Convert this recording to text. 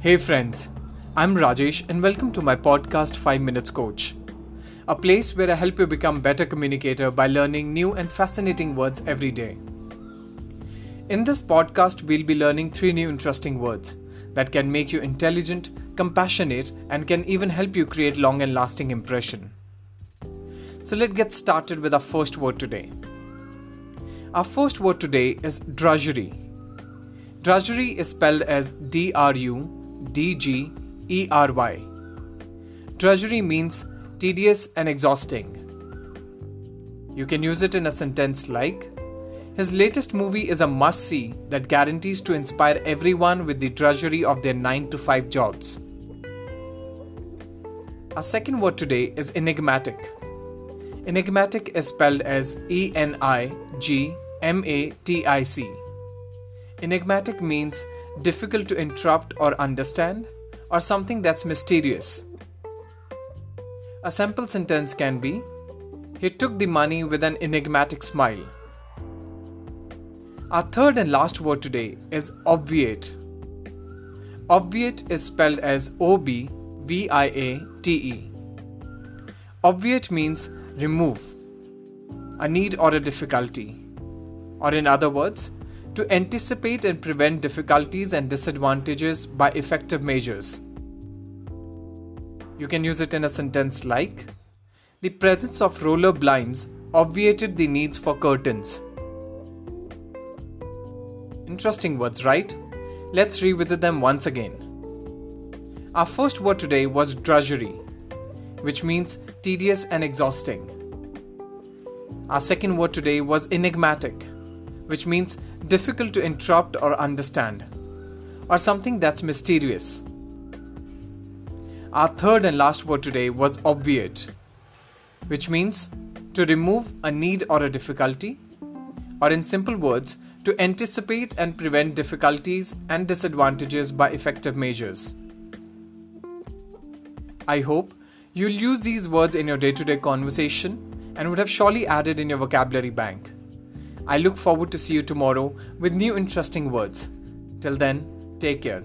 Hey friends, I'm Rajesh and welcome to my podcast 5 Minutes Coach. A place where I help you become better communicator by learning new and fascinating words every day. In this podcast we'll be learning three new interesting words that can make you intelligent, compassionate and can even help you create long and lasting impression. So let's get started with our first word today. Our first word today is drudgery. Drudgery is spelled as D R U D G E R Y. Drudgery means tedious and exhausting. You can use it in a sentence like His latest movie is a must see that guarantees to inspire everyone with the drudgery of their 9 to 5 jobs. Our second word today is enigmatic. Enigmatic is spelled as E N I G M A T I C. Enigmatic means difficult to interrupt or understand, or something that's mysterious. A simple sentence can be He took the money with an enigmatic smile. Our third and last word today is obviate. Obviate is spelled as O B V I A T E. Obviate means remove, a need or a difficulty. Or, in other words, to anticipate and prevent difficulties and disadvantages by effective measures. You can use it in a sentence like The presence of roller blinds obviated the needs for curtains. Interesting words, right? Let's revisit them once again. Our first word today was drudgery, which means tedious and exhausting. Our second word today was enigmatic, which means difficult to interrupt or understand, or something that's mysterious. Our third and last word today was obviate, which means to remove a need or a difficulty, or in simple words, to anticipate and prevent difficulties and disadvantages by effective measures. I hope you'll use these words in your day to day conversation and would have surely added in your vocabulary bank. I look forward to see you tomorrow with new interesting words. Till then, take care.